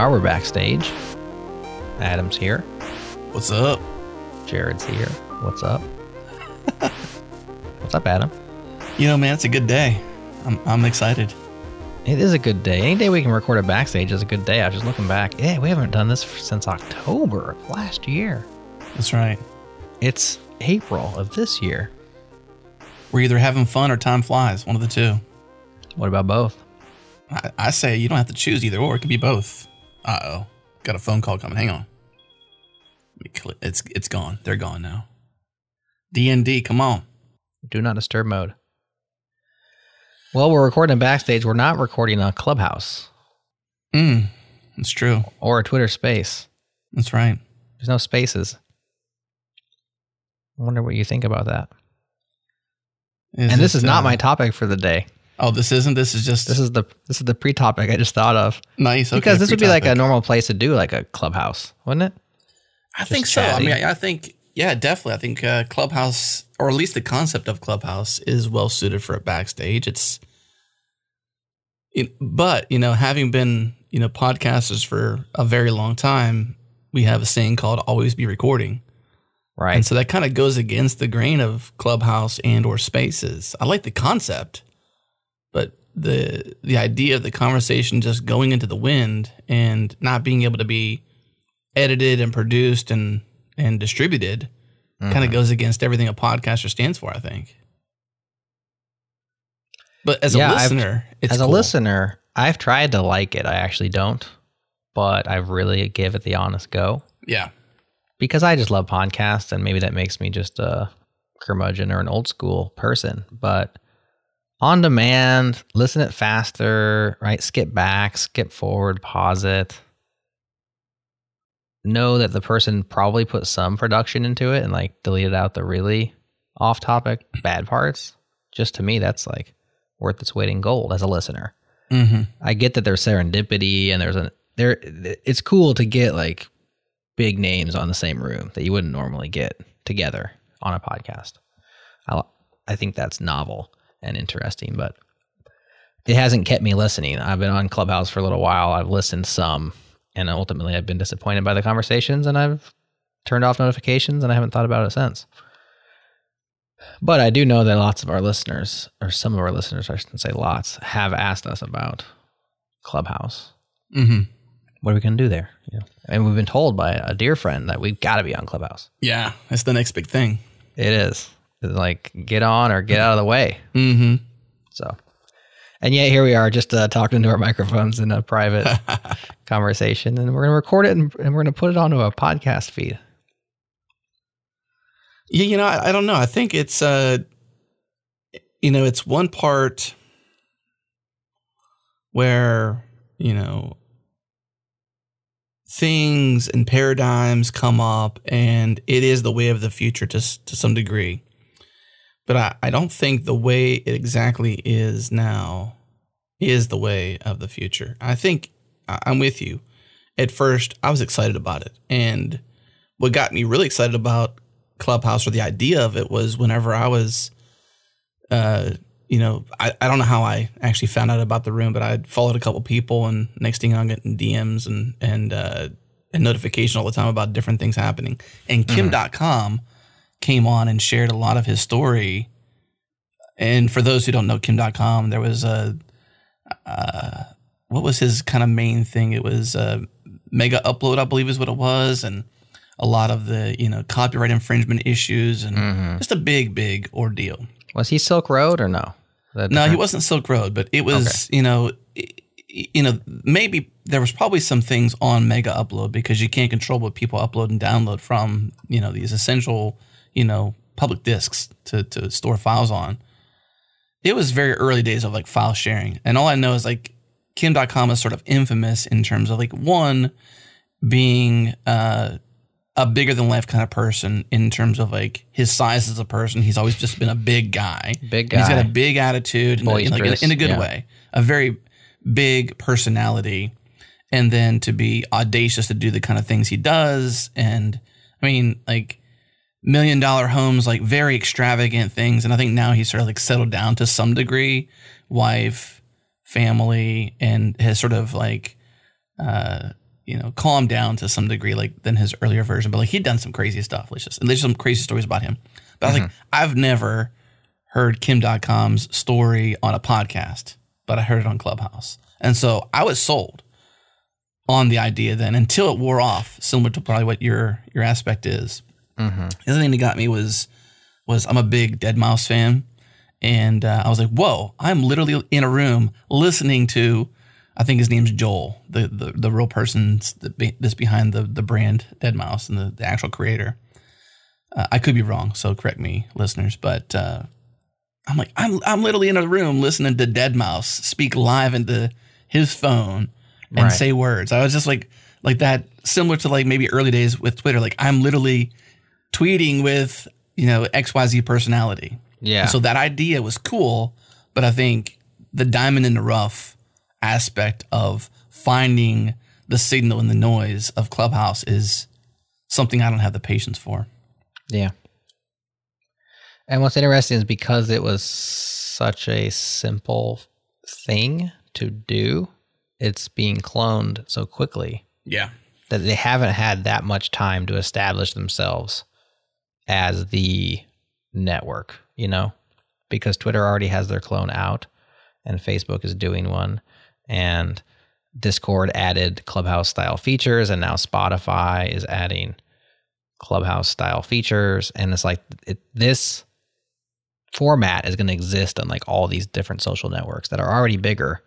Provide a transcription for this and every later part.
are. We're backstage. Adam's here. What's up? Jerod's here. What's up? What's up, Adam? You know, man, it's a good day. I'm, I'm excited. It is a good day. Any day we can record a backstage is a good day. I was just looking back. Yeah, we haven't done this since October of last year. That's right. It's April of this year. We're either having fun or time flies. One of the two. What about both? I, I say you don't have to choose either or. It could be both. Uh oh. Got a phone call coming. Hang on. Let me click. It's it's gone. They're gone now. DND, come on. Do not disturb mode. Well, we're recording backstage. We're not recording a clubhouse Mm, that's true. or a Twitter space. That's right. There's no spaces. I wonder what you think about that. and this it, is not uh, my topic for the day. Oh, this isn't. This is just This is the this is the pre-topic I just thought of nice. Okay, because this would be like a normal place to do like a clubhouse, wouldn't it? I think just so. I mean, I, I think yeah, definitely. I think uh, Clubhouse, or at least the concept of Clubhouse, is well suited for a backstage. It's, it, but you know, having been you know podcasters for a very long time, we have a saying called "always be recording," Right. and so that kind of goes against the grain of Clubhouse and or Spaces. I like the concept, but the the idea of the conversation just going into the wind and not being able to be edited and produced and and distributed kind of mm-hmm. goes against everything a podcaster stands for. I think. But as Yeah, a listener, it's As a listener, I've tried to like it. I actually don't, but I've really give it the honest go yeah, because I just love podcasts, and maybe that makes me just a curmudgeon or an old school person. But on demand, listen it faster, right? Skip back, skip forward, pause it. Know that the person probably put some production into it and like deleted out the really off topic bad parts. Just to me, that's like worth its weight in gold as a listener. mm-hmm. I get that there's serendipity and there's a there it's cool to get like big names on the same room that you wouldn't normally get together on a podcast. I I think that's novel and interesting, but it hasn't kept me listening. I've been on Clubhouse for a little while. I've listened some and ultimately I've been disappointed by the conversations and I've turned off notifications and I haven't thought about it since. But I do know that lots of our listeners, or some of our listeners, I shouldn't say lots, have asked us about Clubhouse. Mm-hmm. What are we going to do there? You know, and we've been told by a dear friend that we've got to be on Clubhouse. yeah, that's the next big thing. It is like get on or get out of the way. Mm-hmm. So, and yet here we are, just uh, talking into our microphones in a private conversation, and we're going to record it and, and we're going to put it onto a podcast feed. Yeah, you know, I, I don't know. I think it's uh you know, it's one part where, you know, things and paradigms come up and it is the way of the future to to some degree. But I, I don't think the way it exactly is now is the way of the future. I think I- I'm with you. At first, I was excited about it. And what got me really excited about Clubhouse or the idea of it was whenever I was, uh, you know, I, I don't know how I actually found out about the room, but I'd followed a couple people, and next thing I'm getting DMs and and uh, and notification all the time about different things happening. And Kim Dotcom came on and shared a lot of his story. And for those who don't know Kim Dotcom, there was a, uh, what was his kind of main thing? It was uh, Megaupload, I believe, is what it was, and a lot of the you know copyright infringement issues and Mm-hmm. just a big big ordeal. Was he Silk Road or no? No, he wasn't Silk Road, but it was you know i- i- you know maybe there was probably some things on Megaupload because you can't control what people upload and download from you know these essential you know public disks to to store files on. It was very early days of like file sharing, and all I know is like Kim Dotcom is sort of infamous in terms of like one being uh, a bigger than life kind of person in terms of like his size as a person. He's always just been a big guy. Big And He's got a big attitude, and a- like, in, a, in a good yeah. way, a very big personality, and then to be audacious to do the kind of things he does, and I mean, like million dollar homes, like very extravagant things. And I think now he's sort of like settled down to some degree, wife, family, and has sort of like uh, you know, calmed down to some degree, like than his earlier version. But like he'd done some crazy stuff. Let's just and there's some crazy stories about him. But I was like, I've never heard Kim Dotcom's story on a podcast, but I heard it on Clubhouse, and so I was sold on the idea then until it wore off, similar to probably what your your aspect is. Mm-hmm. The other thing that got me was was I'm a big deadmau5 fan, and uh, I was like, whoa, I'm literally in a room listening to. I think his name's Joel, the the, the real person that's behind the the brand deadmau5 and the, the actual creator. Uh, I could be wrong, so correct me, listeners. But uh, I'm like, I'm I'm literally in a room listening to deadmau5 speak live into his phone and Right. say words. I was just like like that, similar to like maybe early days with Twitter. Like I'm literally tweeting with you know XYZ personality. Yeah. So that idea was cool, but I think the diamond in the rough aspect of finding the signal in the noise of Clubhouse is something I don't have the patience for. Yeah. And what's interesting is because it was such a simple thing to do, it's being cloned so quickly Yeah. that they haven't had that much time to establish themselves as the network, you know? Because Twitter already has their clone out and Facebook is doing one and Discord added Clubhouse style features and now Spotify is adding Clubhouse style features and it's like it, this format is going to exist on like all these different social networks that are already bigger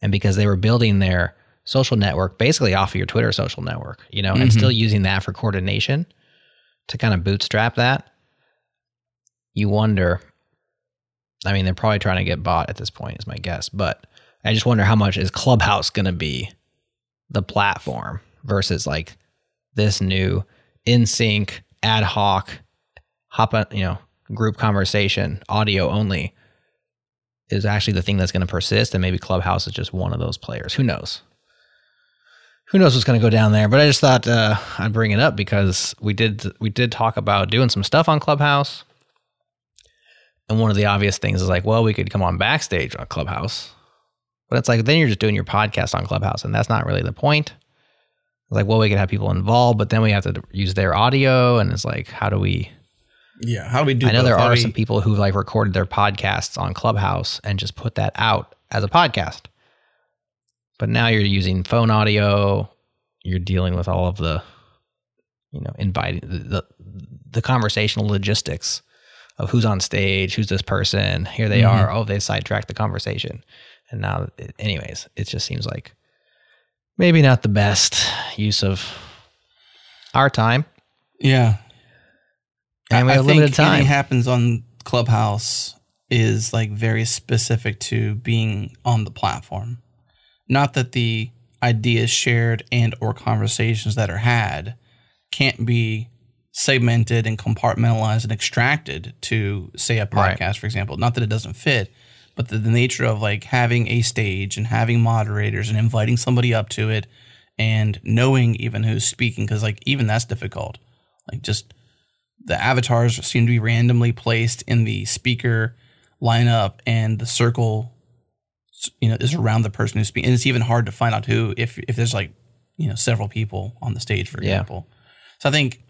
and because they were building their social network basically off of your Twitter social network, you know, and Mhm. still using that for coordination to kind of bootstrap that. You wonder. I mean, they're probably trying to get bought at this point, is my guess. But I just wonder how much is Clubhouse going to be the platform versus like this new in sync ad hoc hop on, you know, group conversation, audio only is actually the thing that's going to persist and maybe Clubhouse is just one of those players. Who knows? Who knows what's going to go down there? But I just thought uh, I'd bring it up because we did we did talk about doing some stuff on Clubhouse, and one of the obvious things is like, well, we could come on backstage on Clubhouse, but it's like then you're just doing your podcast on Clubhouse, and that's not really the point. It's like, well, we could have people involved, but then we have to use their audio, and it's like, how do we? Yeah. How do we do I know both? there How are do some people who like recorded their podcasts on Clubhouse and just put that out as a podcast. But now you're using phone audio. You're dealing with all of the, you know, inviting the the, conversational logistics of who's on stage, who's this person. Here they Mhm. are. Oh, they sidetracked the conversation, and now, anyways, it just seems like maybe not the best use of our time, Yeah. and we I have think limited time. Anything happens on Clubhouse is like very specific to being on the platform. Not that the ideas shared and or conversations that are had can't be segmented and compartmentalized and extracted to say a Right. podcast, for example. Not that it doesn't fit, but the, the nature of like having a stage and having moderators and inviting somebody up to it and knowing even who's speaking, because like even that's difficult. Like just the avatars seem to be randomly placed in the speaker lineup and the circle you know is around the person who's speaking and it's even hard to find out who if if there's like you know several people on the stage for Yeah. example. So i think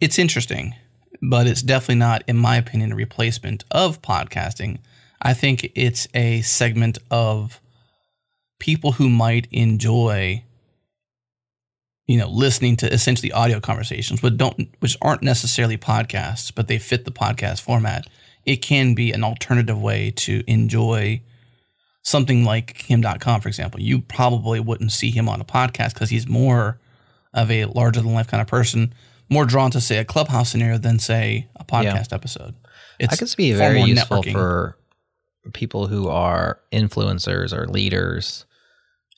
it's interesting but it's definitely not in my opinion a replacement of podcasting. I think it's a segment of people who might enjoy you know listening to essentially audio conversations but don't which aren't necessarily podcasts but they fit the podcast format. It can be an alternative way to enjoy something like Kim Dotcom for example you probably wouldn't see him on a podcast because he's more of a larger than life kind of person more drawn to say a clubhouse scenario than say a podcast episode I could be very useful networking. for people who are influencers or leaders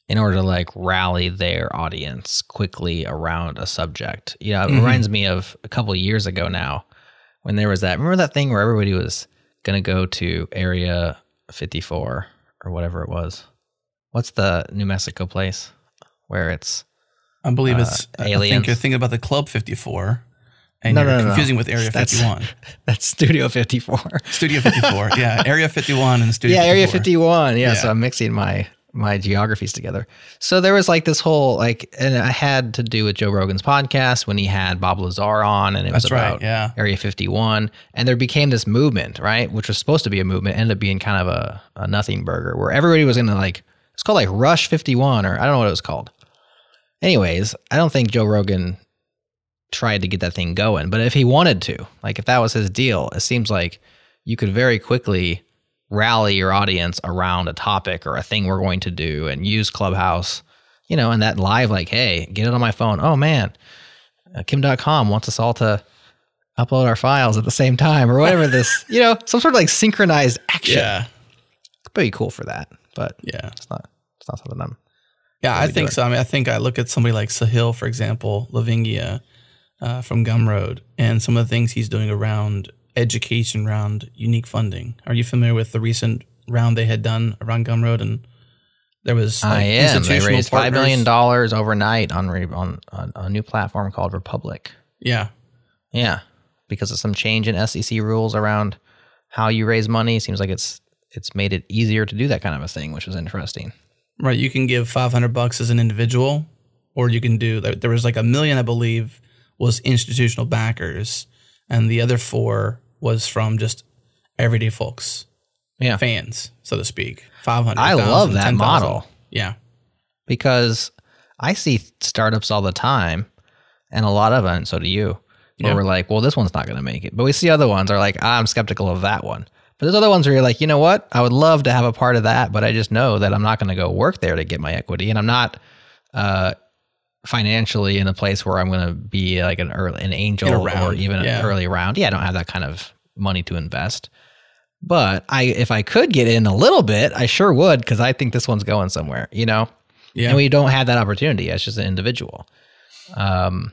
in order to like rally their audience quickly around a subject. You know, it Mhm. reminds me of a couple of years ago now when there was that. Remember that thing where everybody was going to go to Area 54 or whatever it was? What's the New Mexico place where it's I believe uh, it's. I think you're thinking about the Club 54, and No, you're no, no, confusing with Area That's- 51. that's Studio 54. Studio 54, yeah, Area 51 and Studio. yeah, Area 51. Yeah, Yeah. so I'm mixing my my geographies together. So there was like this whole like, and it had to do with Joe Rogan's podcast when he had Bob Lazar on, and it was That's right, about yeah. Area 51, and there became this movement, right, which was supposed to be a movement, ended up being kind of a, a nothing burger, where everybody was gonna like, it's called like Rush 51, or I don't know what it was called. Anyways, I don't think Joe Rogan tried to get that thing going, but if he wanted to, like if that was his deal, it seems like you could very quickly rally your audience around a topic or a thing we're going to do and use Clubhouse, you know, and that live, like, hey, get it on my phone. Oh man, uh, Kim Dotcom wants us all to upload our files at the same time or whatever this, you know, some sort of like synchronized action. Yeah. It's pretty cool for that, but Yeah. it's not, it's not something I'm, Yeah, I think it. so. I mean, I think I look at somebody like Sahil, for example, Lavingia uh, from Gumroad, and some of the things he's doing around education, round unique funding. Are you familiar with the recent round they had done around Gumroad? And there was like, I am. They raised $5 million overnight on, re- on, on a new platform called Republic. Yeah, Yeah, because of some change in SEC rules around how you raise money, seems like it's it's made it easier to do that kind of a thing, which was interesting. right. You can give five hundred bucks as an individual, or you can do. There was like a million, I believe, was institutional backers, and the other four was from just everyday folks. Yeah, fans, so to speak. Five hundred. I love that model. Yeah, because I see startups all the time, and a lot of them, and so do you. Where Yeah. we're like, well, this one's not going to make it, but we see other ones are like, ah, I'm skeptical of that one. But there's other ones where you're like, you know what? I would love to have a part of that, but I just know that I'm not going to go work there to get my equity, and I'm not uh, financially in a place where I'm going to be like an early, an angel a or even yeah. an early round. Yeah, I don't have that kind of money to invest. But I, if I could get in a little bit, I sure would because I think this one's going somewhere. You know, yeah. and we don't have that opportunity as just an individual. Um,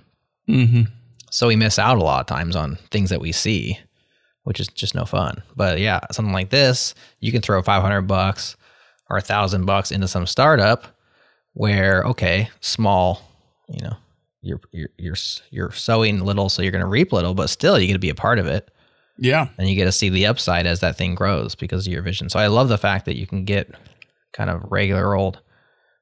mm-hmm. so we miss out a lot of times on things that we see, which is just no fun. But yeah, something like this, you can throw 500 bucks or a thousand bucks into some startup where, okay, small, you know, you're, you're, you're, you're sowing little, so you're going to reap little, but still you get to be a part of it Yeah, and you get to see the upside as that thing grows because of your vision. So I love the fact that you can get kind of regular old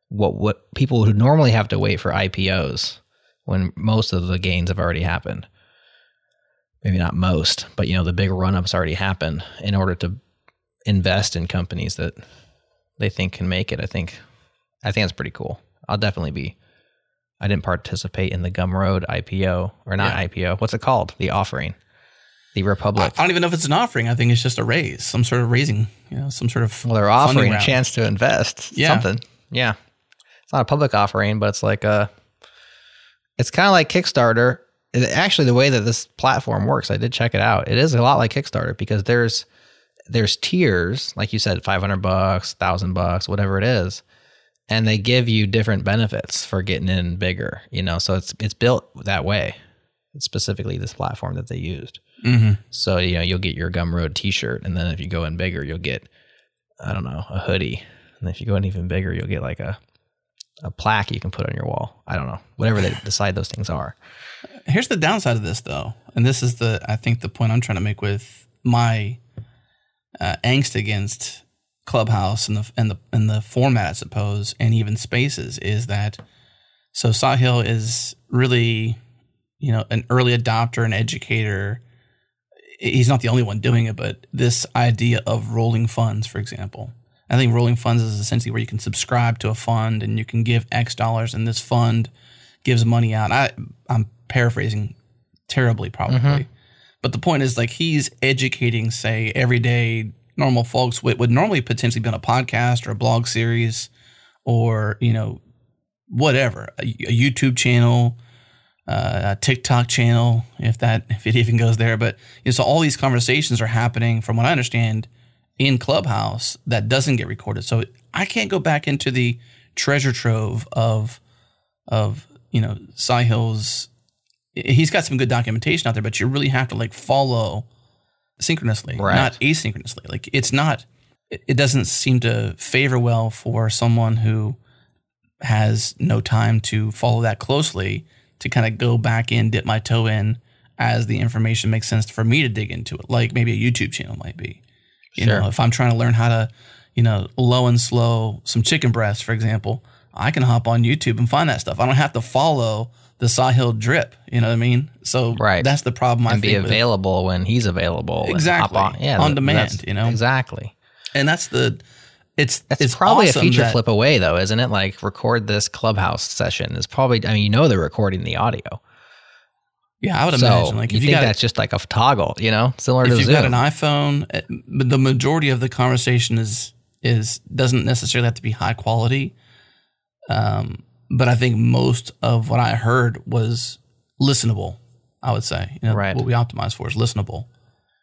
what what people who normally have to wait for IPOs when most of the gains have already happened. Maybe not most, but you know the big run ups already happened in order to invest in companies that they think can make it. I think I think that's pretty cool. I'll definitely be I didn't participate in the Gumroad IPO or not Yeah. IPO. What's it called? The offering. The Republic. I don't even know if it's an offering. I think it's just a raise, some sort of raising. You know, some sort of. Well, they're offering a chance to invest Yeah. something. Yeah. It's not a public offering, but it's like a, it's kind of like Kickstarter. Actually, the way that this platform works, I did check it out. It is a lot like Kickstarter because there's, there's tiers, like you said, 500 bucks, thousand bucks, whatever it is. And they give you different benefits for getting in bigger, you know, so it's, it's built that way. It's specifically this platform that they used. Mhm. So you know you'll get your Gumroad T-shirt, and then if you go in bigger, you'll get I don't know a hoodie, and if you go in even bigger, you'll get like a a plaque you can put on your wall. I don't know whatever they decide those things are. Here's the downside of this, though, and this is the I think the point I'm trying to make with my uh, angst against Clubhouse and the and the and the format, I suppose, and even Spaces is that so Sahil is really you know an early adopter and educator. He's not the only one doing it, but this idea of rolling funds, for example. I think rolling funds is essentially where you can subscribe to a fund and you can give X dollars, and this fund gives money out. I I'm paraphrasing terribly, probably, mm-hmm. but the point is like he's educating, say, everyday normal folks what would normally potentially be on a podcast or a blog series, or you know, whatever, a, a YouTube channel, uh, a TikTok channel, if that if it even goes there. But you know, so all these conversations are happening, from what I understand, in Clubhouse that doesn't get recorded. So I can't go back into the treasure trove of of you know Sahil's. He's got some good documentation out there, but you really have to like follow synchronously, Right. not asynchronously. Like it's not. It doesn't seem to favor well for someone who has no time to follow that closely to kind of go back in, dip my toe in as the information makes sense for me to dig into it, like maybe a YouTube channel might be. You Sure. know, if I'm trying to learn how to, you know, low and slow, some chicken breasts, for example, I can hop on YouTube and find that stuff. I don't have to follow the Sahil drip. You know what I mean? So Right. that's the problem. I and be think with- available when he's available. Exactly. on, yeah, On demand, you know? exactly. and that's the. It's That's it's probably awesome a feature that- flip away, though, isn't it? Like record this clubhouse session is probably. I mean, you know, they're recording the audio, Yeah, I would so imagine. Like you if you think got that's just like a toggle, you know, similar to if you've Zoom. got an iPhone, eh, but the majority of the conversation is is doesn't necessarily have to be high quality. Um, but I think most of what I heard was listenable. I would say, you know, Right. what we optimize for is listenable.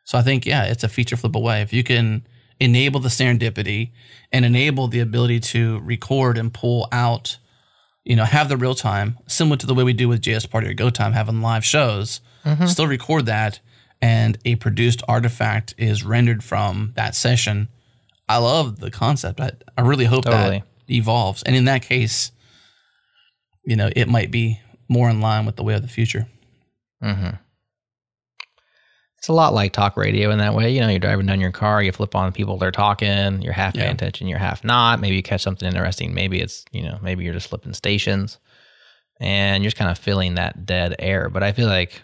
So I think, yeah, it's a feature flip away. If you can enable the serendipity and enable the ability to record and pull out, you know, have the real time, similar to the way we do with JS Party or Go Time, having live shows, mm-hmm. still record that, and a produced artifact is rendered from that session. I love the concept. I, I really hope Totally. that evolves. And in that case, you know, it might be more in line with the way of the future. hmm It's a lot like talk radio in that way. You know, you're driving down your car, you flip on people, they're talking, you're half paying Yeah. attention, you're half not. Maybe you catch something interesting. Maybe it's, you know, maybe you're just flipping stations and you're just kind of filling that dead air. But I feel like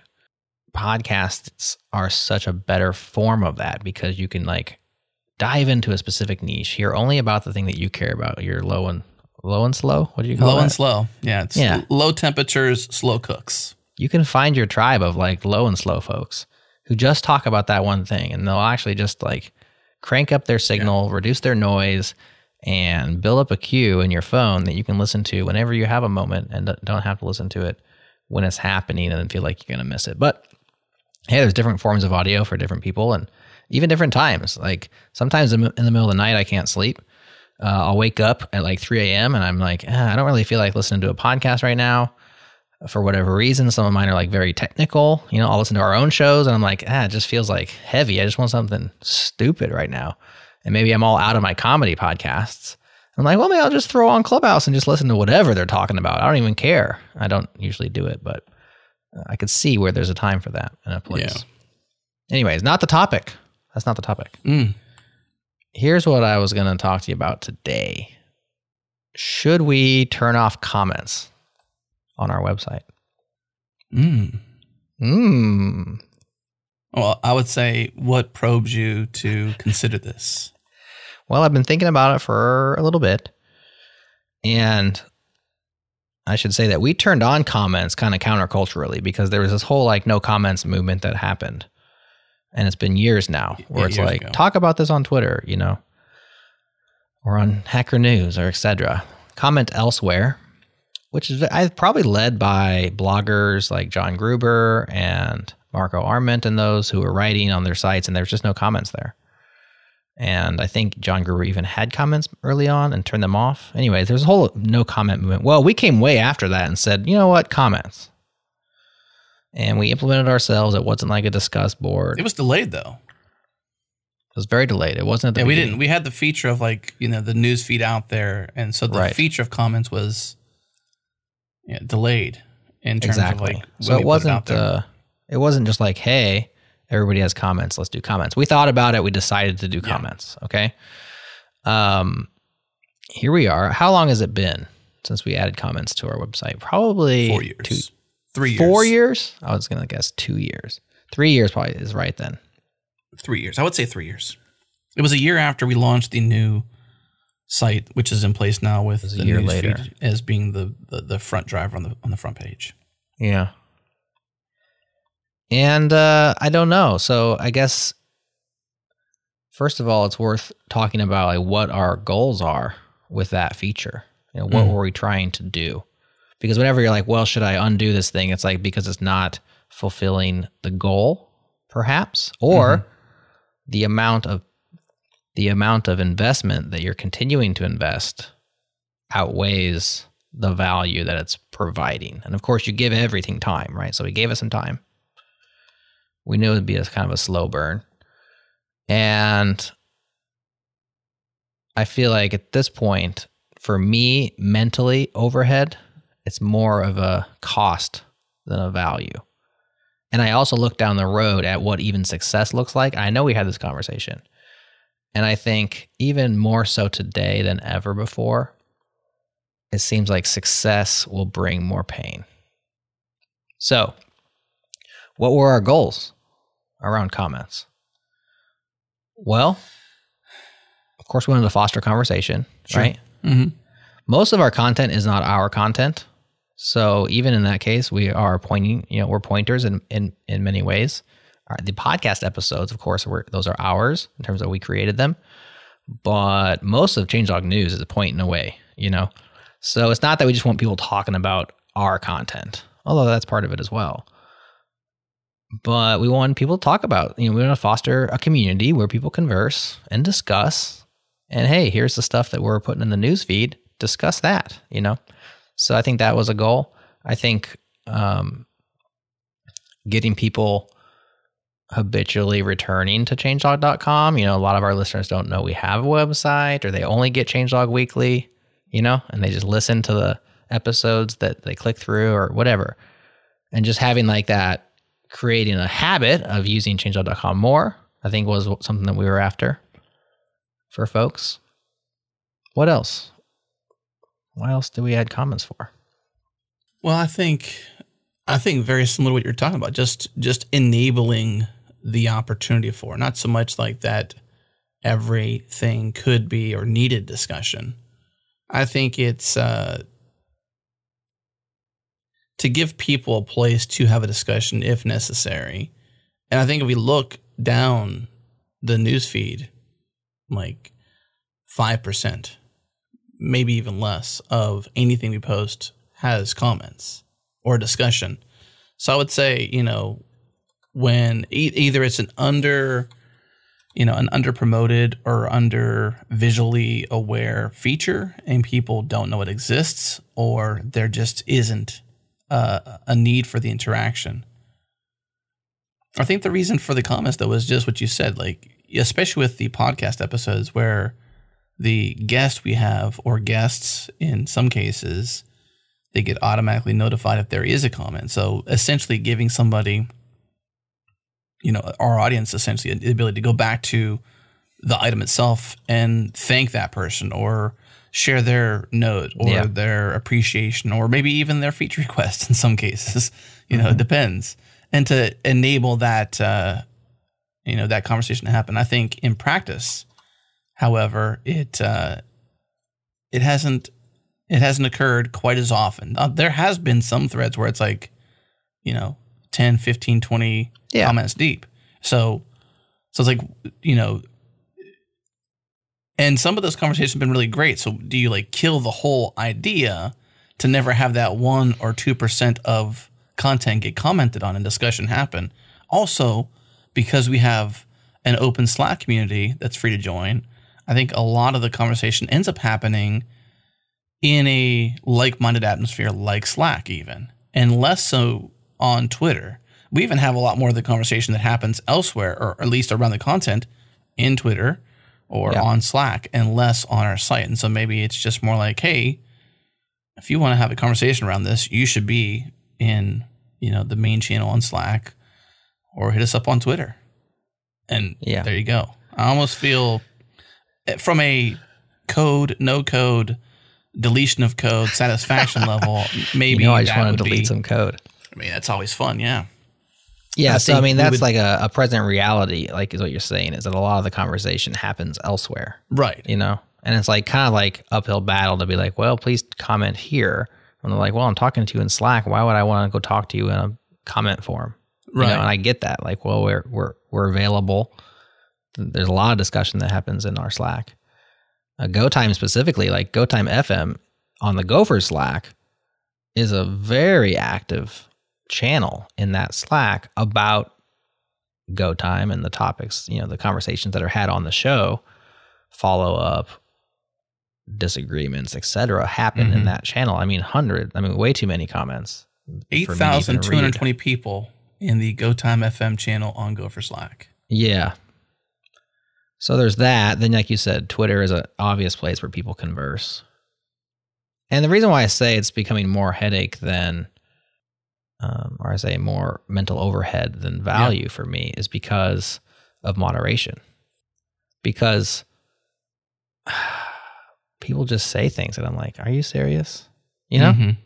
podcasts are such a better form of that because you can like dive into a specific niche, hear only about the thing that you care about. You're low and low and slow. What do you call it? Low that? and slow. Yeah. It's Yeah. low temperatures, slow cooks. you can find your tribe of like low and slow folks who just talk about that one thing and they'll actually just like crank up their signal, reduce their noise, and build up a queue in your phone that you can listen to whenever you have a moment and don't have to listen to it when it's happening and then feel like you're going to miss it. But hey, there's different forms of audio for different people and even different times. Like sometimes in the middle of the night, I can't sleep. Uh, I'll wake up at like 3 a.m. and I'm like, "Ah, I don't really feel like listening to a podcast right now for whatever reason. Some of mine are like very technical. You know, I'll listen to our own shows and I'm like, ah, it just feels like heavy. I just want something stupid right now. And maybe I'm all out of my comedy podcasts. I'm like, well, maybe I'll just throw on Clubhouse and just listen to whatever they're talking about. I don't even care. I don't usually do it, but uh, I could see where there's a time for that and a place. Yeah. Anyways, not the topic. That's not the topic. Mm. Here's what I was going to talk to you about today. Should we turn off comments on our website? Mm. Mm. Well, I would say what probes you to consider this? Well, I've been thinking about it for a little bit. And I should say that we turned on comments kind of counterculturally because there was this whole like no comments movement that happened. And it's been years now where it's like, ago. talk about this on Twitter, you know, or on Hacker News or etc. Comment elsewhere, which is I probably led by bloggers like John Gruber and Marco Arment and those who were writing on their sites, and there's just no comments there. And I think John Gruber even had comments early on and turned them off. Anyways, there's a whole no comment movement. Well, we came way after that and said, you know what, comments. And we implemented ourselves. It wasn't like a Disqus board. It was delayed though. It was very delayed. It wasn't at the Yeah, we didn't. We had the feature of like you know the news feed out there, and so the Right. feature of comments was yeah, delayed in terms exactly. of like. so it wasn't. there. uh, it wasn't just like, hey, everybody has comments. Let's do comments. We thought about it. We decided to do Yeah. comments. Okay. Um, here we are. How long has it been since we added comments to our website? Probably four years, Two, three years, Four years? I was gonna guess two years. Three years probably is right then. three years. I would say three years. It was a year after we launched the new site, which is in place now with the year news later. feed as being the, the the front driver on the on the front page. Yeah. And uh, I don't know. So I guess first of all, it's worth talking about like what our goals are with that feature. You know, what Mm. were we trying to do? Because whenever you're like, well, should I undo this thing? It's like because it's not fulfilling the goal, perhaps, or mm-hmm. the amount of the amount of investment that you're continuing to invest outweighs the value that it's providing. And of course, you give everything time, right? So we gave it some time. We knew it would be a kind of a slow burn. And I feel like at this point, for me, mentally, overhead, it's more of a cost than a value. And I also look down the road at what even success looks like. I know we had this conversation. And I think even more so today than ever before, it seems like success will bring more pain. So, what were our goals around comments? Well, of course, we wanted to foster conversation, Sure. right? Mm-hmm. Most of our content is not our content. So even in that case, we are pointing, you know, we're pointers in in, in many ways. Right, the podcast episodes, of course, were those are ours in terms of we created them. But most of Changelog News is a point in a way, you know. So it's not that we just want people talking about our content, although that's part of it as well. But we want people to talk about, you know, we want to foster a community where people converse and discuss. And hey, here's the stuff that we're putting in the news feed. Discuss that, you know. So I think that was a goal. I think um, getting people habitually returning to changelog.com. You know, a lot of our listeners don't know we have a website or they only get changelog weekly, you know, and they just listen to the episodes that they click through or whatever. And just having like that, creating a habit of using changelog.com more, I think was something that we were after for folks. What else? What else do we add comments for? Well, I think I think very similar to what you're talking about. Just just enabling the opportunity for not so much like that everything could be or needed discussion. I think it's uh, to give people a place to have a discussion if necessary. And I think if we look down the news feed, like five percent, maybe even less, of anything we post has comments or discussion. So I would say, you know, when e- either it's an under, you know, an under promoted or under visually aware feature and people don't know it exists, or there just isn't uh, a need for the interaction. I think the reason for the comments though is just what you said, like especially with the podcast episodes where the guest we have or guests in some cases they get automatically notified if there is a comment. So essentially giving somebody, you know, our audience essentially the ability to go back to the item itself and thank that person or share their note or Yeah. their appreciation or maybe even their feature request in some cases. You know, Mm-hmm. it depends. And to enable that uh, you know, that conversation to happen. I think in practice, however, it uh, it hasn't it hasn't occurred quite as often. Uh, there has been some threads where it's like, you know, 10, 15, 20 Yeah. comments deep. So so it's like, you know, and some of those conversations have been really great. So do you like kill the whole idea to never have that 1 or 2% of content get commented on and discussion happen? Also, because we have an open Slack community that's free to join, I think a lot of the conversation ends up happening in a like-minded atmosphere like Slack even, and less so on Twitter. We even have a lot more of the conversation that happens elsewhere, or at least around the content in Twitter or Yeah. on Slack, and less on our site. And so maybe it's just more like, hey, if you want to have a conversation around this, you should be in you know the main channel on Slack, or hit us up on Twitter. And Yeah. there you go. I almost feel from a code, no code, deletion of code, satisfaction level, maybe you know, I just want to delete be, some code. I mean, that's always fun. Yeah. Yeah, I so I mean that's would- like a, a present reality, like is what you're saying, is that a lot of the conversation happens elsewhere, Right. you know? And it's like kind of like uphill battle to be like, well, please comment here. And they're like, well, I'm talking to you in Slack. Why would I want to go talk to you in a comment form? You Right. know, and I get that. Like, well, we're we're we're available. There's a lot of discussion that happens in our Slack. Uh, GoTime specifically, like Go Time FM on the Gopher Slack, is a very active channel in that Slack about Go Time and the topics, you know, the conversations that are had on the show, follow up, disagreements, etc., happen in Mhm. that channel. I mean, hundred. I mean, way too many comments. for me to even 8,220 people in the GoTime FM channel on Gopher Slack. Yeah. So there's that. Then, like you said, Twitter is an obvious place where people converse. And the reason why I say it's becoming more headache than, um, or I say more mental overhead than value for me is because of moderation. because people just say things and I'm like, are you serious? You know? Mhm.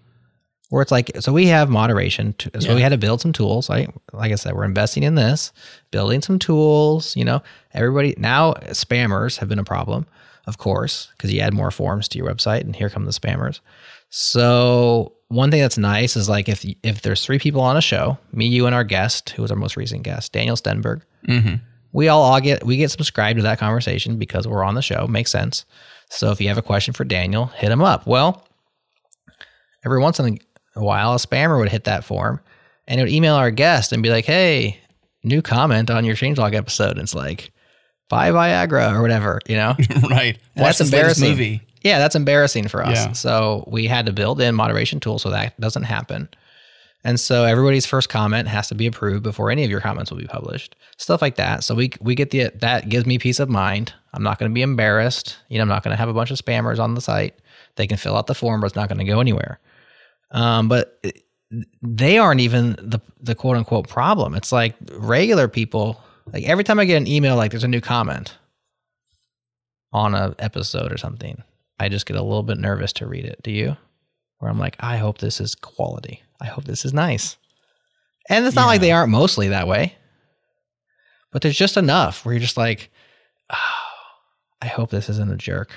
Where it's like so we have moderation to, so Yeah. we had to build some tools right? Like i said we're investing in this building some tools you know? Everybody now spammers have been a problem of course because you add more forms to your website and here come the spammers. So one thing that's nice is like if if there's three people on a show me you and our guest who was our most recent guest daniel stenberg Mhm. we all, all get we get subscribed to that conversation because we're on the show makes sense. So if you have a question for daniel hit him up. Well every once in a while a spammer would hit that form and it would email our guest and be like hey new comment on your changelog episode and it's like buy viagra or whatever you know right. That's embarrassing. movie. yeah that's embarrassing for us Yeah. so we had to build in moderation tools so that doesn't happen and so everybody's first comment has to be approved before any of your comments will be published. Stuff like that. So we we get the that gives me peace of mind. I'm not going to be embarrassed. You know, I'm not going to have a bunch of spammers on the site. They can fill out the form, but it's not going to go anywhere. Um, but they aren't even the the quote unquote problem. It's like regular people. Like every time I get an email, like there's a new comment on a episode or something, I just get a little bit nervous to read it. Do you? Where I'm like, I hope this is quality. I hope this is nice. And it's not like they aren't mostly that way, but there's just enough where you're just like, oh, I hope this isn't a jerk.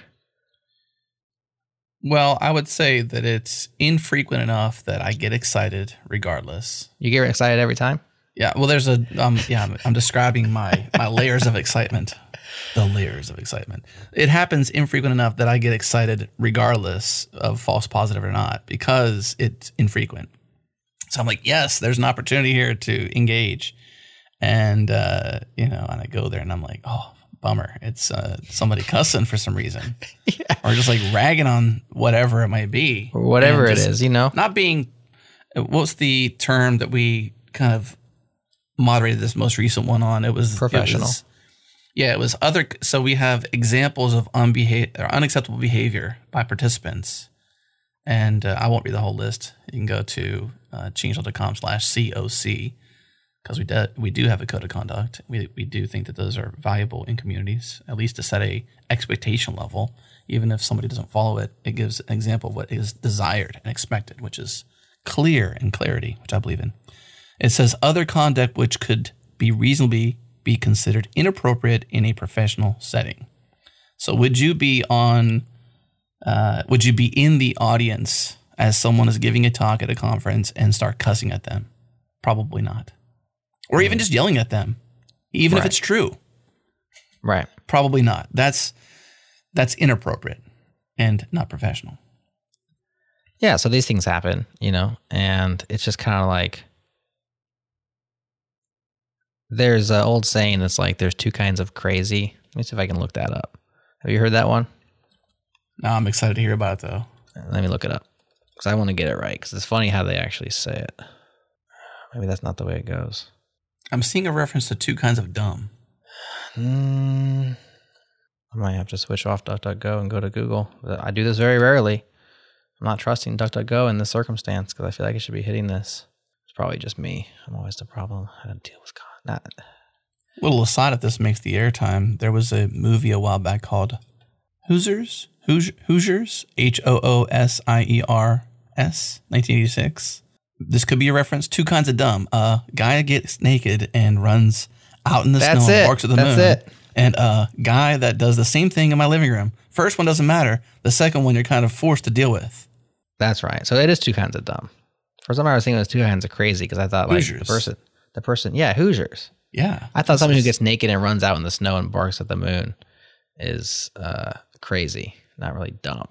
Well, I would say that it's infrequent enough that I get excited regardless. You get excited every time. Yeah, well, there's a um, yeah. I'm, I'm describing my my layers of excitement. The layers of excitement. It happens infrequent enough that I get excited regardless of false positive or not because it's infrequent. So I'm like, yes, there's an opportunity here to engage, and uh, you know, and I go there and I'm like, oh, bummer, it's uh, somebody cussing for some reason, or just like ragging on whatever it might be, Or whatever it is, you know? not being what's the term that we kind of moderated this most recent one on? It was it Professional. was- yeah it was other so we have examples of unbeha- or unacceptable behavior by participants. And uh, i won't read the whole list. You can go to uh, changelog.com slash coc because we, do, we do have a code of conduct we, we do think that those are valuable in communities at least to set a expectation level even if somebody doesn't follow it it gives an example of what is desired and expected which is clear and clarity which i believe in it says other conduct which could be reasonably be considered inappropriate in a professional setting. So would you be on uh, would you be in the audience as someone is giving a talk at a conference and start cussing at them? Probably not. Or even mm. just yelling at them. Even if it's true. Right. Probably not. That's that's inappropriate and not professional. Yeah. So these things happen, you know, and it's just kind of like there's an old saying that's like there's two kinds of crazy. Let me see if I can look that up. Have you heard that one? No, I'm excited to hear about it though. Let me look it up because I want to get it right because it's funny how they actually say it. Maybe that's not the way it goes. I'm seeing a reference to two kinds of dumb. Mm, I might have to switch off DuckDuckGo and go to Google. I do this very rarely. I'm not trusting DuckDuckGo in this circumstance because I feel like it should be hitting this. It's probably just me. I'm always the problem. I don't deal with con. Not Little aside, if this makes the airtime, there was a movie a while back called Hoosiers. Hoosiers. H O O S I E R S. 1986. This could be a reference. Two kinds of dumb. A guy gets naked and runs out in the That's snow it. and barks at the That's moon. it. And a guy that does the same thing in my living room. First one doesn't matter. The second one you're kind of forced to deal with. That's right. So it is two kinds of dumb. For some reason, I was thinking it was two kinds of crazy because I thought like the person, the person, yeah, Hoosiers. Yeah. I thought somebody who gets naked and runs out in the snow and barks at the moon is uh, crazy, not really dumb.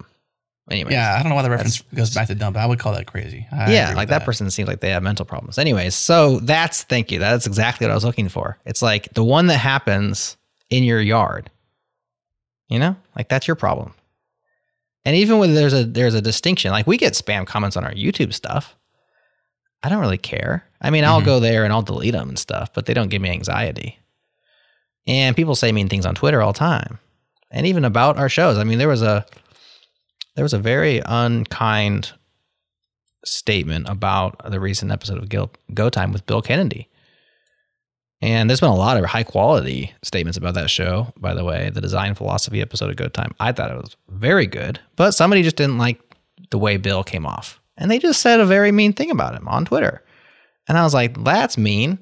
Anyway, Yeah, I don't know why the reference goes back to dumb, but I would call that crazy. I yeah, like with that. person seems like they have mental problems. Anyways, so that's thank you. That's exactly what I was looking for. It's like the one that happens in your yard. You know, like that's your problem. And even when there's a there's a distinction, like we get spam comments on our YouTube stuff. I don't really care. I mean, I'll Mhm. go there and I'll delete them and stuff, but they don't give me anxiety. And people say mean things on Twitter all the time, and even about our shows. I mean, there was a there was a very unkind statement about the recent episode of Gil- Go Time with Bill Kennedy. And there's been a lot of high quality statements about that show, by the way. The design philosophy episode of Go Time. I thought it was very good, but somebody just didn't like the way Bill came off. And they just said a very mean thing about him on Twitter. And I was like, that's mean,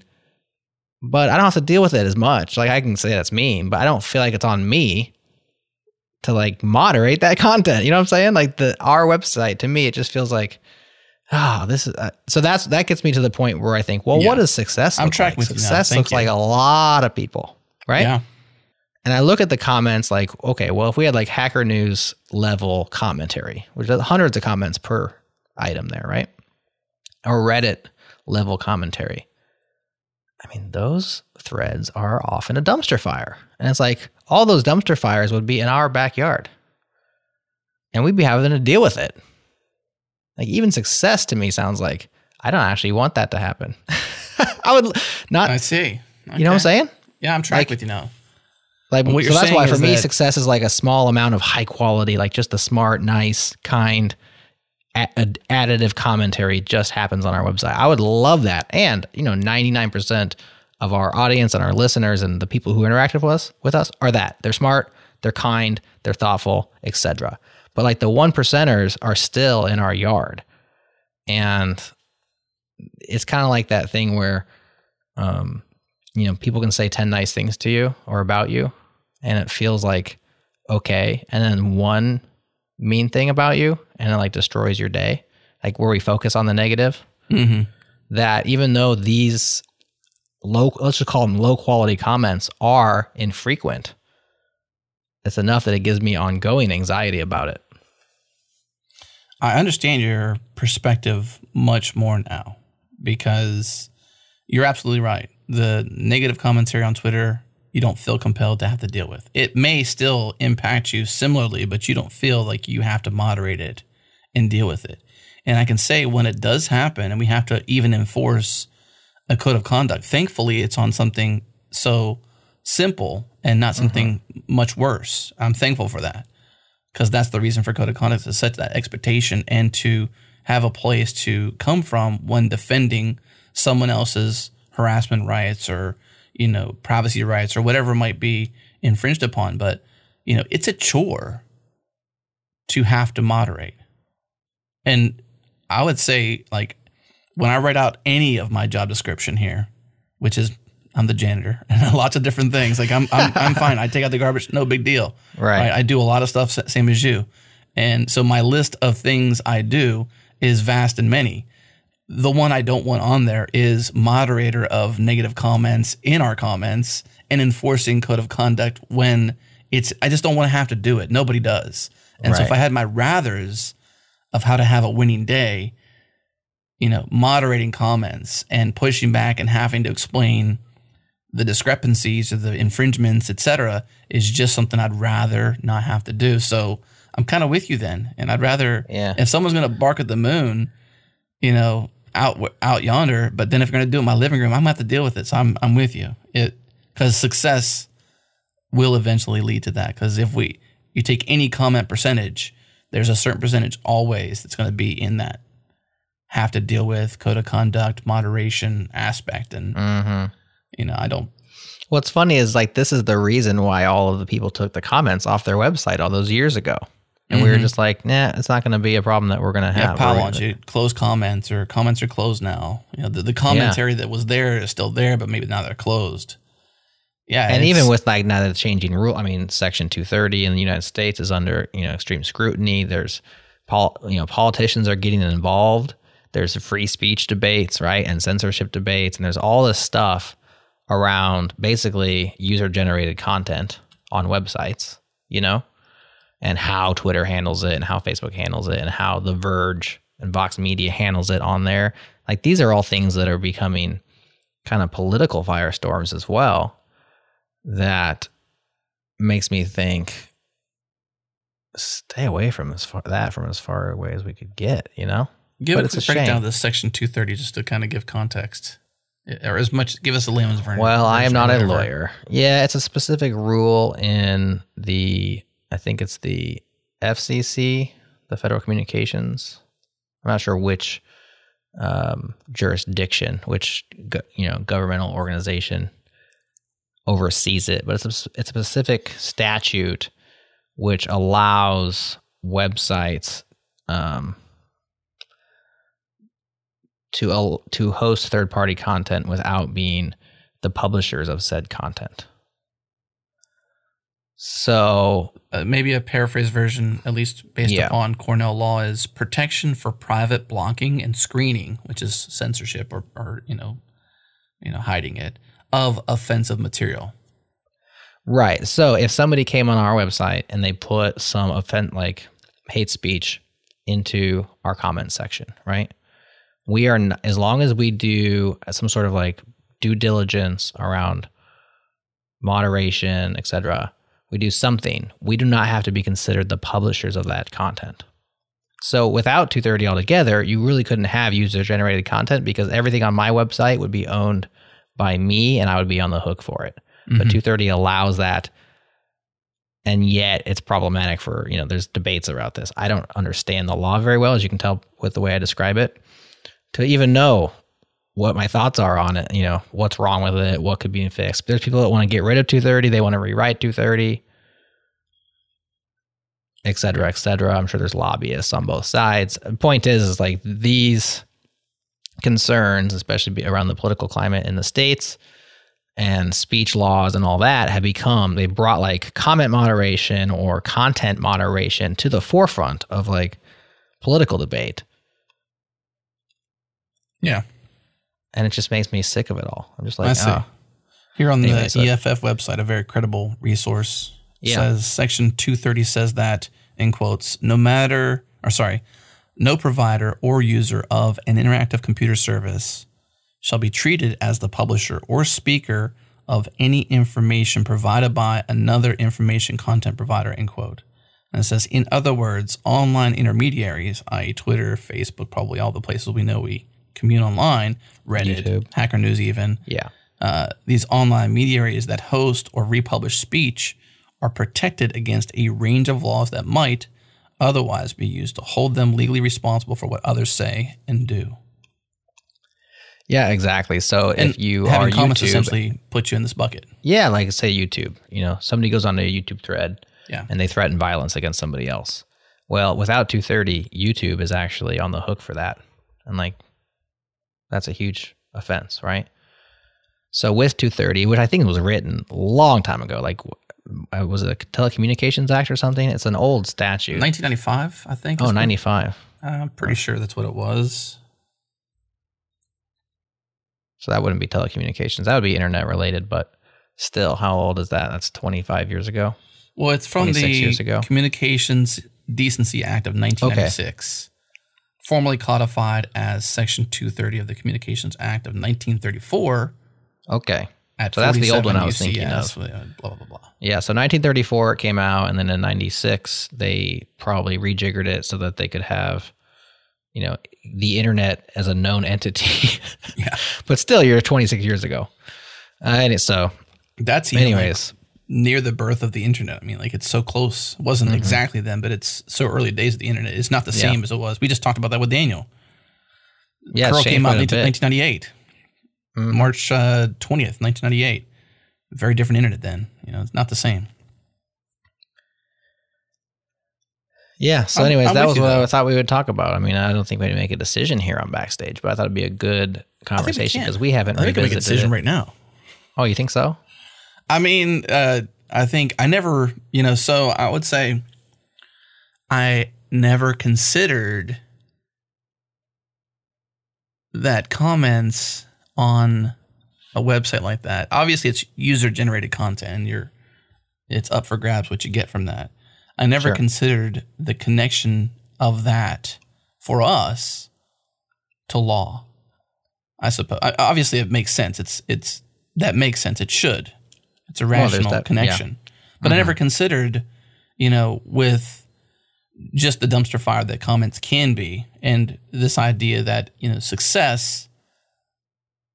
but I don't have to deal with it as much. Like I can say that's mean, but I don't feel like it's on me to like moderate that content. You know what I'm saying? Like the our website to me, it just feels like, ah, this is uh, so that's that gets me to the point where I think, well, Yeah. what does success? I'm like? with. Success Thank looks you. like a lot of people, right? Yeah. And I look at the comments like, okay, well, if we had like Hacker News level commentary, which is hundreds of comments per item there, right? Or Reddit level commentary. I mean, those threads are often a dumpster fire. And it's like all those dumpster fires would be in our backyard. And we'd be having to deal with it. Like even success to me sounds like I don't actually want that to happen. I would not, I see. you know what I'm saying? Yeah, I'm tracking Like- with you now. Like, What so you're that's why for me, success is like a small amount of high quality, like just the smart, nice, kind, ad- additive commentary just happens on our website. I would love that. And, you know, 99% of our audience and our listeners and the people who interact with us, with us are that. They're smart, they're kind, they're thoughtful, etc. But like the one percenters are still in our yard. And it's kind of like that thing where, um, you know, people can say 10 nice things to you or about you, and it feels like okay. And then one mean thing about you, and it like destroys your day, like where we focus on the negative. Mm-hmm. That even though these low, let's just call them low quality comments are infrequent, it's enough that it gives me ongoing anxiety about it. I understand your perspective much more now because you're absolutely right. The negative commentary on Twitter, you don't feel compelled to have to deal with. It may still impact you similarly, but you don't feel like you have to moderate it and deal with it. And I can say when it does happen and we have to even enforce a code of conduct, thankfully it's on something so simple and not something mm-hmm. much worse. I'm thankful for that because that's the reason for code of conduct to set that expectation and to have a place to come from when defending someone else's harassment rights or you know privacy rights or whatever might be infringed upon. But you know it's a chore to have to moderate. And i would say like when i write out any of my job description here which is i'm the janitor and lots of different things like i'm i'm, I'm fine i take out the garbage no big deal Right. I, I do a lot of stuff same as you. And so my list of things I do is vast and many. The one I don't want on there is moderator of negative comments in our comments and enforcing code of conduct when it's I just don't want to have to do it. Nobody does. And so if I had my rathers of how to have a winning day, you know, moderating comments and pushing back and having to explain the discrepancies or the infringements, et cetera, is just something I'd rather not have to do. So I'm kind of with you then, and I'd rather Yeah. if someone's going to bark at the moon, you know, out out yonder, but then if you're going to do it in my living room, I'm going to have to deal with it. So I'm I'm with you. It because success will eventually lead to that. Because if we you take any comment percentage, there's a certain percentage always that's going to be in that have to deal with code of conduct, moderation aspect, and Mm-hmm. you know I don't What's funny is like this is the reason why all of the people took the comments off their website all those years ago. And we were Mhm. just like, nah, it's not going to be a problem that we're going to Yeah, have. pile We're on you. Close comments or comments are closed now. You know, the, the commentary that was there is still there, but maybe now they're closed. Yeah, and even with like now the changing rule, I mean, Section 230 in the United States is under you know extreme scrutiny. There's, pol- you know, politicians are getting involved. There's free speech debates, right, and censorship debates, and there's all this stuff around basically user generated content on websites, you know, and how Twitter handles it, and how Facebook handles it, and how The Verge and Vox Media handles it on there. Like these are all things that are becoming kind of political firestorms as well that makes me think stay away from as far that from as far away as we could get you know give but a a breakdown of this section 230 just to kind of give context, or as much give us a layman's version. well i am not a lawyer. Yeah it's a specific rule in the i think it's the fcc the federal communications. I'm not sure which um, jurisdiction which you know governmental organization oversees it, but it's a, it's a specific statute which allows websites um, to to host third party content without being the publishers of said content. So uh, maybe a paraphrase version, at least based Yeah. upon Cornell law, is protection for private blocking and screening, which is censorship or, or you know, you know, hiding it of offensive material. Right. So if somebody came on our website and they put some offend like hate speech into our comment section, right? We are n- as long as we do some sort of like due diligence around moderation, etc. We do something. We do not have to be considered the publishers of that content. So without 230 altogether, you really couldn't have user generated content because everything on my website would be owned by me and I would be on the hook for it but mm-hmm. 230 allows that and yet it's problematic for you know there's debates about this i don't understand the law very well as you can tell with the way i describe it to even know what my thoughts are on it you know what's wrong with it what could be fixed. There's people that want to get rid of 230 they want to rewrite 230 et cetera et cetera. I'm sure there's lobbyists on both sides. The point is is like these concerns especially around the political climate in the states and speech laws and all that have become they brought like comment moderation or content moderation to the forefront of like political debate Yeah. and it just makes me sick of it all i'm just like I see. oh Here on Anyway, the so- EFF website, a very credible resource Yeah. says Section 230 says that, in quotes, no matter, or sorry, no provider or user of an interactive computer service shall be treated as the publisher or speaker of any information provided by another information content provider, end quote. And it says, in other words, online intermediaries, i.e., Twitter, Facebook, probably all the places we know we commune online, Reddit, YouTube. Hacker News, even, yeah uh, these online mediaries that host or republish speech are protected against a range of laws that might otherwise be used to hold them legally responsible for what others say and do. yeah exactly so And if you having are comments youtube essentially put you in this bucket. yeah like say youtube you know somebody goes on a youtube thread Yeah. and they threaten violence against somebody else well without 230 youtube is actually on the hook for that and like that's a huge offense right? So with 230 which i think was written a long time ago like uh, was it a telecommunications act or something? It's an old statute. 1995, I think. oh is what- 95 I'm pretty sure that's what it was. so that wouldn't be telecommunications. That would be internet related but still how old is that? That's 25 years ago? Well, it's from 26 the years ago. Communications Decency Act of 1996, formally codified as Section 230 of the Communications Act of 1934. okay So that's the old one I was 47 thinking of. uh, Blah blah blah. Yeah, so 1934 it came out, and then in '96 they probably rejiggered it so that they could have, you know, the internet as a known entity. Yeah. but still, you're 26 years ago. Uh, and so, That's even like anyways, near the birth of the internet. I mean, like it's so close. It wasn't exactly then, but it's so early days of the internet. It's not the Mm-hmm. Yeah. same as it was. We just talked about that with Daniel. yeah, Curl came out in quite a bit. 1998, Mhm. March uh, 20th, 1998. Very different internet then. You know, it's not the same. Yeah. So, I'm- anyways, I'm that was what though. I thought we would talk about. I mean, I don't think we'd make a decision here on backstage, but I thought it'd be a good conversation because we haven't I think I make a decision it. right now. Oh, you think so? I mean, uh, I think I never, you know, so I would say I never considered that comments on a website like that. Obviously, it's user generated content and you're it's up for grabs what you get from that. I never Sure. considered the connection of that for us to law. I suppose I- obviously it makes sense. It's it's that makes sense. It should. It's a rational that- yeah. connection. But I never considered, you know, with just the dumpster fire that comments can be, and this idea that you know success,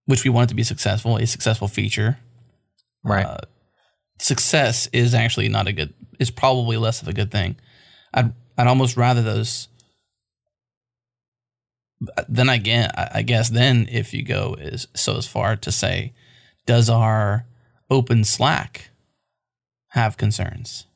which we want it to be successful, a successful feature, Right. uh, success is actually not a good is probably less of a good thing. I'd I'd almost rather those. Then again, I I guess then if you go is so as far to say, does our open Slack have concerns.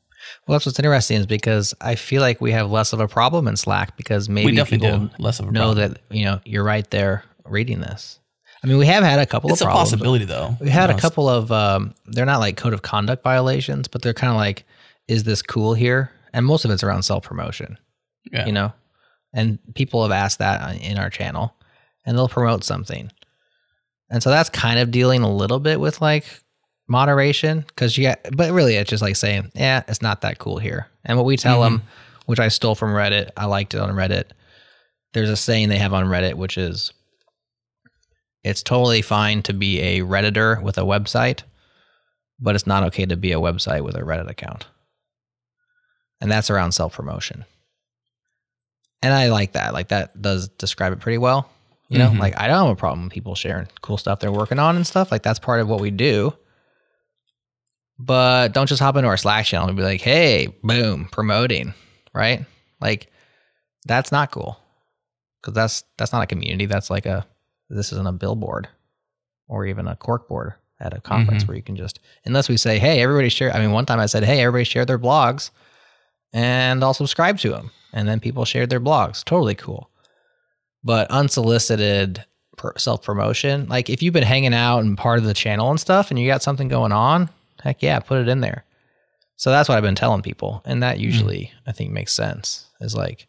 Well, that's what's interesting is because I feel like we have less of a problem in Slack because maybe we definitely people less of a know problem. that you know you're right there reading this. I mean, we have had a couple of it's of a problems. possibility though. We had a couple of um, they're not like code of conduct violations, but they're kind of like, is this cool here? And most of it's around self promotion, Yeah. you know. And people have asked that in our channel, and they'll promote something, and so that's kind of dealing a little bit with like moderation because you got, but really it's just like saying, yeah, it's not that cool here. And what we tell them, which I stole from Reddit, I liked it on Reddit. There's a saying they have on Reddit, which is, it's totally fine to be a redditor with a website, but it's not okay to be a website with a Reddit account. And that's around self promotion. And I like that. Like that does describe it pretty well. You know, Mhm. like I don't have a problem with people sharing cool stuff they're working on and stuff. Like that's part of what we do. But don't just hop into our Slack channel and be like, hey, boom, promoting, right? Like that's not cool. Cause that's that's not a community. That's like a this isn't a billboard or even a cork board at a conference Mhm. where you can just unless we say, hey, everybody share. I mean, one time I said, hey, everybody share their blogs and I'll subscribe to them. And then people shared their blogs. Totally cool. But unsolicited self promotion, like if you've been hanging out and part of the channel and stuff and you got something going on, heck yeah, put it in there. So that's what I've been telling people. And that hmm. usually I think makes sense. Is like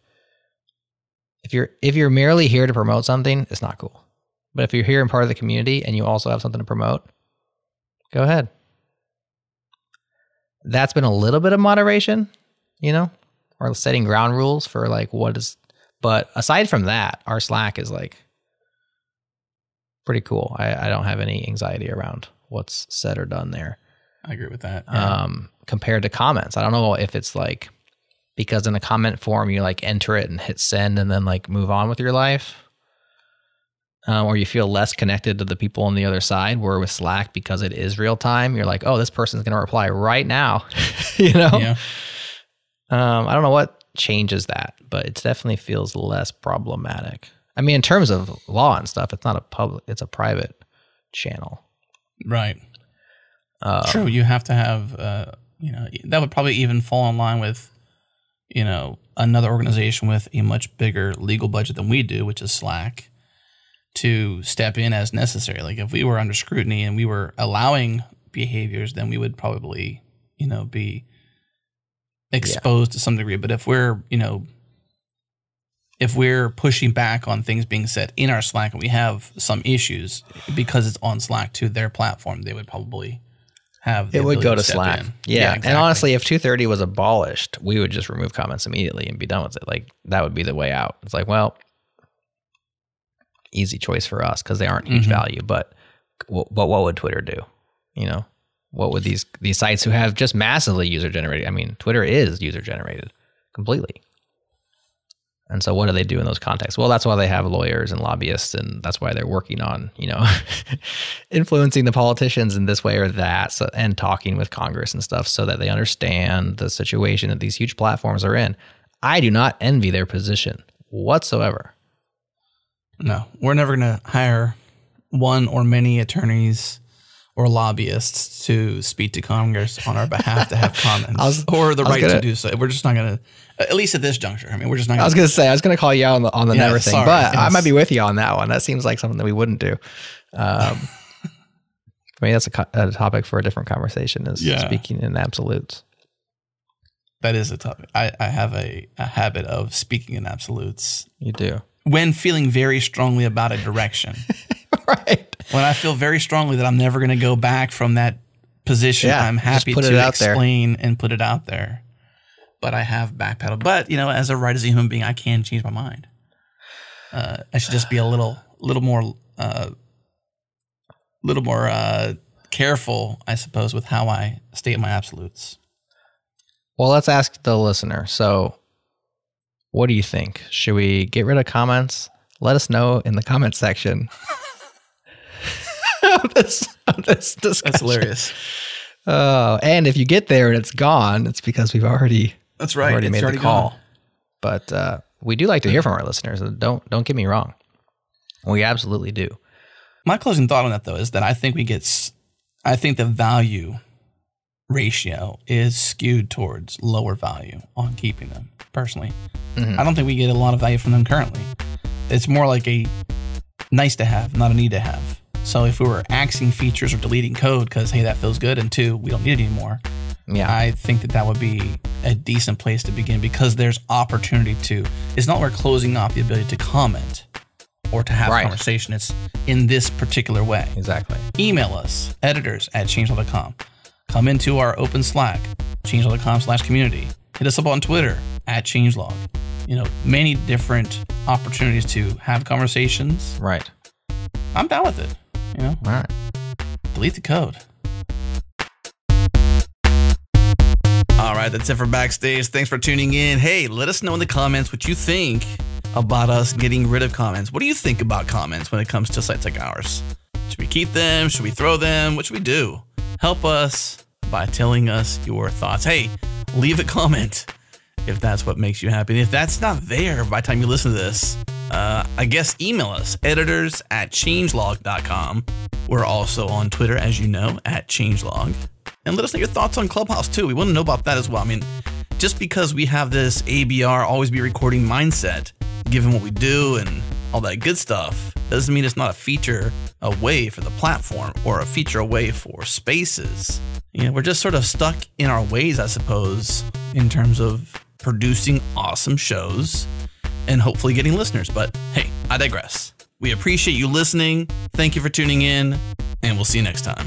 if you're if you're merely here to promote something, it's not cool. But if you're here and part of the community and you also have something to promote, go ahead. That's been a little bit of moderation, you know, or setting ground rules for like what is. But aside from that, our Slack is like pretty cool. I, I don't have any anxiety around what's said or done there I agree with that. Yeah. um, compared to comments. I don't know if it's like because in a comment form you like enter it and hit send and then like move on with your life, um, or you feel less connected to the people on the other side. Where with Slack, because it is real time, you're like, oh, this person's gonna reply right now, you know. yeah. Um, I don't know what changes that, but it definitely feels less problematic. I mean, in terms of law and stuff, it's not a public; it's a private channel. Right. Uh, True. You have to have, uh, you know, that would probably even fall in line with, you know, another organization with a much bigger legal budget than we do, which is Slack, to step in as necessary. Like if we were under scrutiny and we were allowing behaviors, then we would probably, you know, be exposed to some degree. But if we're, you know, if we're pushing back on things being said in our Slack and we have some issues because it's on Slack to their platform, they would probably have the It would go to step Slack. in. Yeah. And exactly. honestly, if 230 was abolished, we would just remove comments immediately and be done with it. Like that would be the way out. It's like, well, easy choice for us because they aren't huge Mhm. value. But but what would Twitter do? You know, what would these these sites who have just massively user generated? I mean, Twitter is user generated completely. And so, what do they do in those contexts? Well, that's why they have lawyers and lobbyists, and that's why they're working on, you know, influencing the politicians in this way or that, so, and talking with Congress and stuff, so that they understand the situation that these huge platforms are in. I do not envy their position whatsoever. no, we're never going to hire one or many attorneys or lobbyists to speak to Congress on our behalf to have comments was- or the right gonna- to do so. We're just not going to, at least at this juncture. I mean, we're just not I going was to. gonna say I was gonna call you out on the on the Yeah, never thing, but I might be with you on that one. That seems like something that we wouldn't do. Um, I mean, that's a, a topic for a different conversation. Is Yeah. speaking in absolutes. That is a topic. I, I have a, a habit of speaking in absolutes You do, when feeling very strongly about a direction. right? when I feel very strongly that I'm never going to go back from that position, Yeah, I'm happy put it to out there. explain and put it out there. But I have backpedaled. But you know, as a right as a human being, I can change my mind. Uh, I should just be a little, little more, uh, little more uh, careful, I suppose, with how I state my absolutes. Well, let's ask the listener. So, what do you think? Should we get rid of comments? Let us know in the comment section. of this, of this discussion. That's hilarious. Oh, and if you get there and it's gone, it's because we've already That's right. already It's made already the call. gone. But uh, we do like to hear from our listeners. Don't don't get me wrong. We absolutely do. My closing thought on that, though, is that I think we get I think the value ratio is skewed towards lower value on keeping them. Personally, Mhm. I don't think we get a lot of value from them currently. It's more like a nice to have, not a need to have. So if we were axing features or deleting code because hey that feels good, and two we don't need it anymore, Yeah. I think that that would be a decent place to begin because there's opportunity to. It's not we're closing off the ability to comment or to have Right. a conversation. It's in this particular way. exactly. Email us, editors at changelog.com. Come into our open Slack, changelog.com slash community. Hit us up on Twitter at changelog. You know, many different opportunities to have conversations. Right. I'm down with it. You know, All right. delete the code. All right, that's it for Backstage. Thanks for tuning in. Hey, let us know in the comments what you think about us getting rid of comments. What do you think about comments when it comes to sites like ours? Should we keep them? Should we throw them? What should we do? Help us by telling us your thoughts. Hey, leave a comment if that's what makes you happy. If that's not there by the time you listen to this, uh, I guess email us, editors at changelog.com. We're also on Twitter, as you know, at changelog. And let us know your thoughts on Clubhouse too. We want to know about that as well. I mean, just because we have this ABR, always be recording mindset, given what we do and all that good stuff, doesn't mean it's not a feature away for the platform or a feature away for spaces. You know, we're just sort of stuck in our ways, I suppose, in terms of producing awesome shows and hopefully getting listeners. But hey, I digress. We appreciate you listening. Thank you for tuning in, and we'll see you next time.